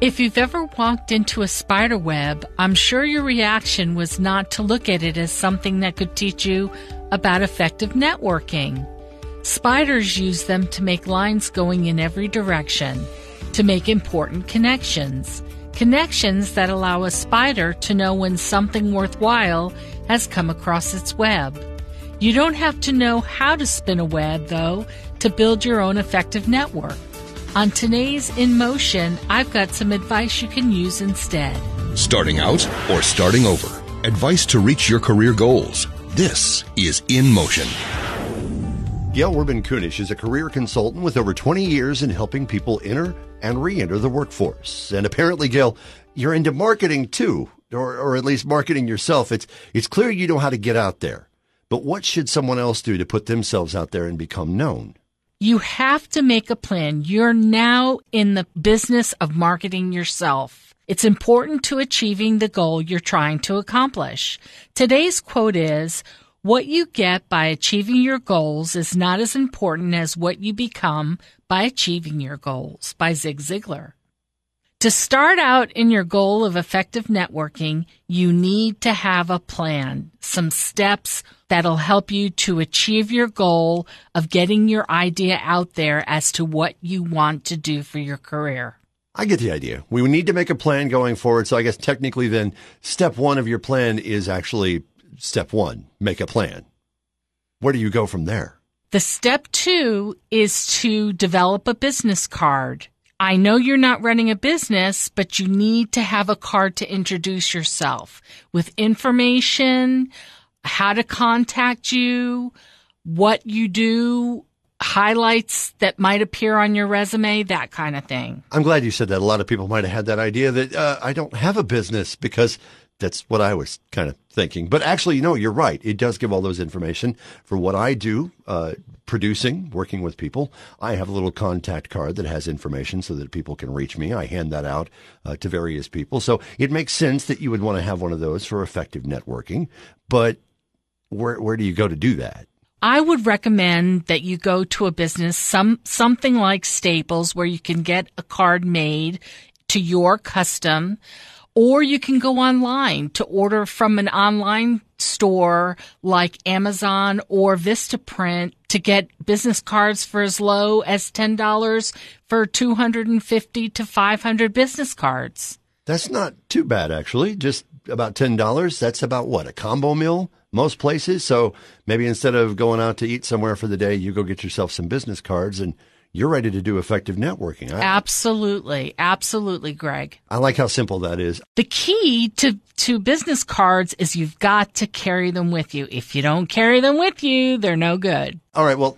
If you've ever walked into a spider web, I'm sure your reaction was not to look at it as something that could teach you about effective networking. Spiders use them to make lines going in every direction, to make important connections. Connections that allow a spider to know when something worthwhile has come across its web. You don't have to know how to spin a web, though, to build your own effective network. On today's In Motion, I've got some advice you can use instead. Starting out or starting over? Advice to reach your career goals. This is In Motion. Gail Rubin Kunish is a career consultant with over 20 years in helping people enter and re enter the workforce. And apparently, Gail, you're into marketing too, or, or at least marketing yourself. It's, it's clear you know how to get out there. But what should someone else do to put themselves out there and become known? You have to make a plan. You're now in the business of marketing yourself. It's important to achieving the goal you're trying to accomplish. Today's quote is, what you get by achieving your goals is not as important as what you become by achieving your goals by Zig Ziglar. To start out in your goal of effective networking, you need to have a plan, some steps that'll help you to achieve your goal of getting your idea out there as to what you want to do for your career. I get the idea. We need to make a plan going forward. So I guess technically then step one of your plan is actually step one, make a plan. Where do you go from there? The step two is to develop a business card. I know you're not running a business, but you need to have a card to introduce yourself with information, how to contact you, what you do, highlights that might appear on your resume, that kind of thing. I'm glad you said that. A lot of people might have had that idea that uh, I don't have a business because that's what I was kind of thinking. But actually, know, you're right. It does give all those information for what I do, uh, producing, working with people. I have a little contact card that has information so that people can reach me. I hand that out uh, to various people. So it makes sense that you would want to have one of those for effective networking. But where where do you go to do that? I would recommend that you go to a business, some something like Staples, where you can get a card made to your custom or you can go online to order from an online store like Amazon or Vistaprint to get business cards for as low as $10 for 250 to 500 business cards. That's not too bad, actually. Just about $10. That's about what? A combo meal? Most places. So maybe instead of going out to eat somewhere for the day, you go get yourself some business cards and you're ready to do effective networking. I, absolutely. Absolutely, Greg. I like how simple that is. The key to, to business cards is you've got to carry them with you. If you don't carry them with you, they're no good. All right. Well,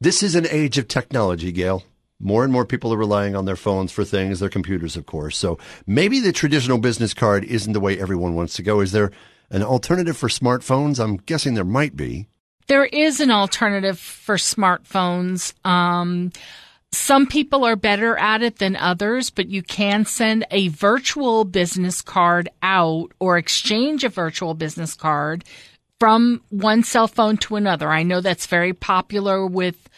this is an age of technology, Gail. More and more people are relying on their phones for things, their computers, of course. So maybe the traditional business card isn't the way everyone wants to go. Is there an alternative for smartphones? I'm guessing there might be. There is an alternative for smartphones. Um, some people are better at it than others, but you can send a virtual business card out or exchange a virtual business card from one cell phone to another. I know that's very popular with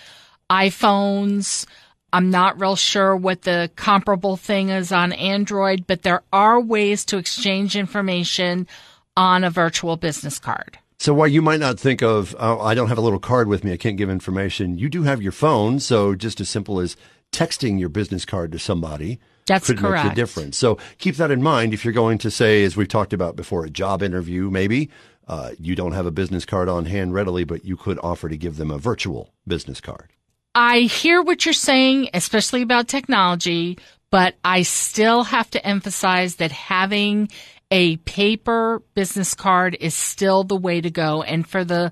iPhones. I'm not real sure what the comparable thing is on Android, but there are ways to exchange information on a virtual business card. So while you might not think of, oh, I don't have a little card with me, I can't give information, you do have your phone. So just as simple as texting your business card to somebody That's could correct. make a difference. So keep that in mind if you're going to say, as we've talked about before, a job interview, maybe uh, you don't have a business card on hand readily, but you could offer to give them a virtual business card. I hear what you're saying, especially about technology, but I still have to emphasize that having a paper business card is still the way to go. And for the,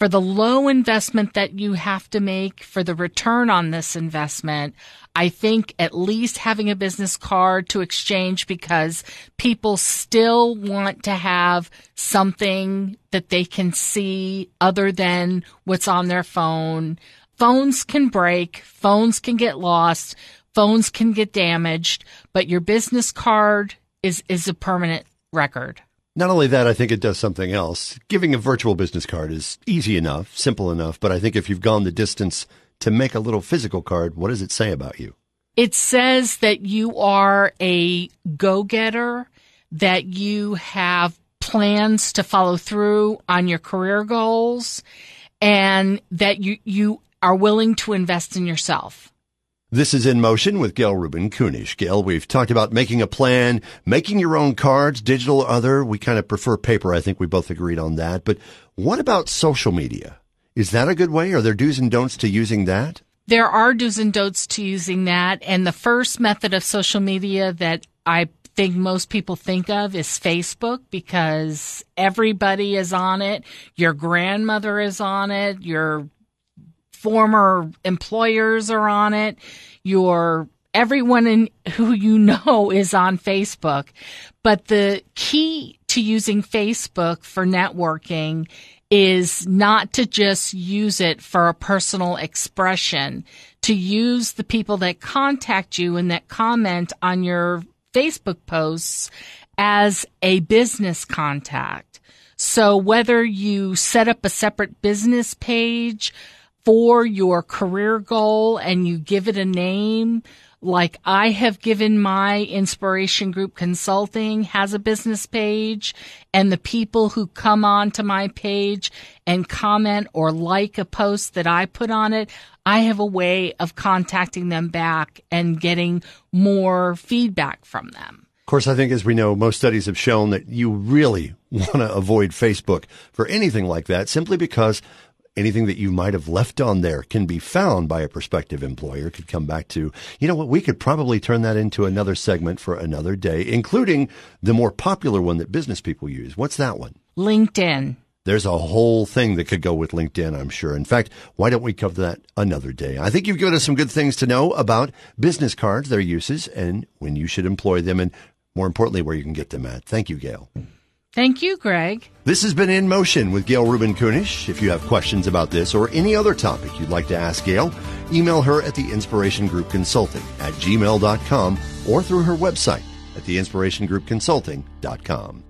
for the low investment that you have to make for the return on this investment, I think at least having a business card to exchange because people still want to have something that they can see other than what's on their phone. Phones can break, phones can get lost, phones can get damaged, but your business card is, is a permanent record. Not only that, I think it does something else. Giving a virtual business card is easy enough, simple enough, but I think if you've gone the distance to make a little physical card, what does it say about you? It says that you are a go getter, that you have plans to follow through on your career goals, and that you, you are willing to invest in yourself. This is In Motion with Gail Rubin Kunish. Gail, we've talked about making a plan, making your own cards, digital or other. We kind of prefer paper. I think we both agreed on that. But what about social media? Is that a good way? Are there do's and don'ts to using that? There are do's and don'ts to using that. And the first method of social media that I think most people think of is Facebook because everybody is on it. Your grandmother is on it. Your former employers are on it. Your everyone in who you know is on Facebook. But the key to using Facebook for networking is not to just use it for a personal expression, to use the people that contact you and that comment on your Facebook posts as a business contact. So whether you set up a separate business page for your career goal and you give it a name, like I have given my inspiration group consulting has a business page and the people who come on to my page and comment or like a post that I put on it, I have a way of contacting them back and getting more feedback from them. Of course, I think as we know, most studies have shown that you really want to avoid Facebook for anything like that simply because anything that you might have left on there can be found by a prospective employer could come back to you know what we could probably turn that into another segment for another day including the more popular one that business people use what's that one linkedin there's a whole thing that could go with LinkedIn, I'm sure. In fact, why don't we cover that another day? I think you've given us some good things to know about business cards, their uses, and when you should employ them, and more importantly, where you can get them at. Thank you, Gail. Thank you, Greg. This has been In Motion with Gail Rubin Kunish. If you have questions about this or any other topic you'd like to ask Gail, email her at the Inspiration Group Consulting at gmail.com or through her website at theinspirationgroupconsulting.com.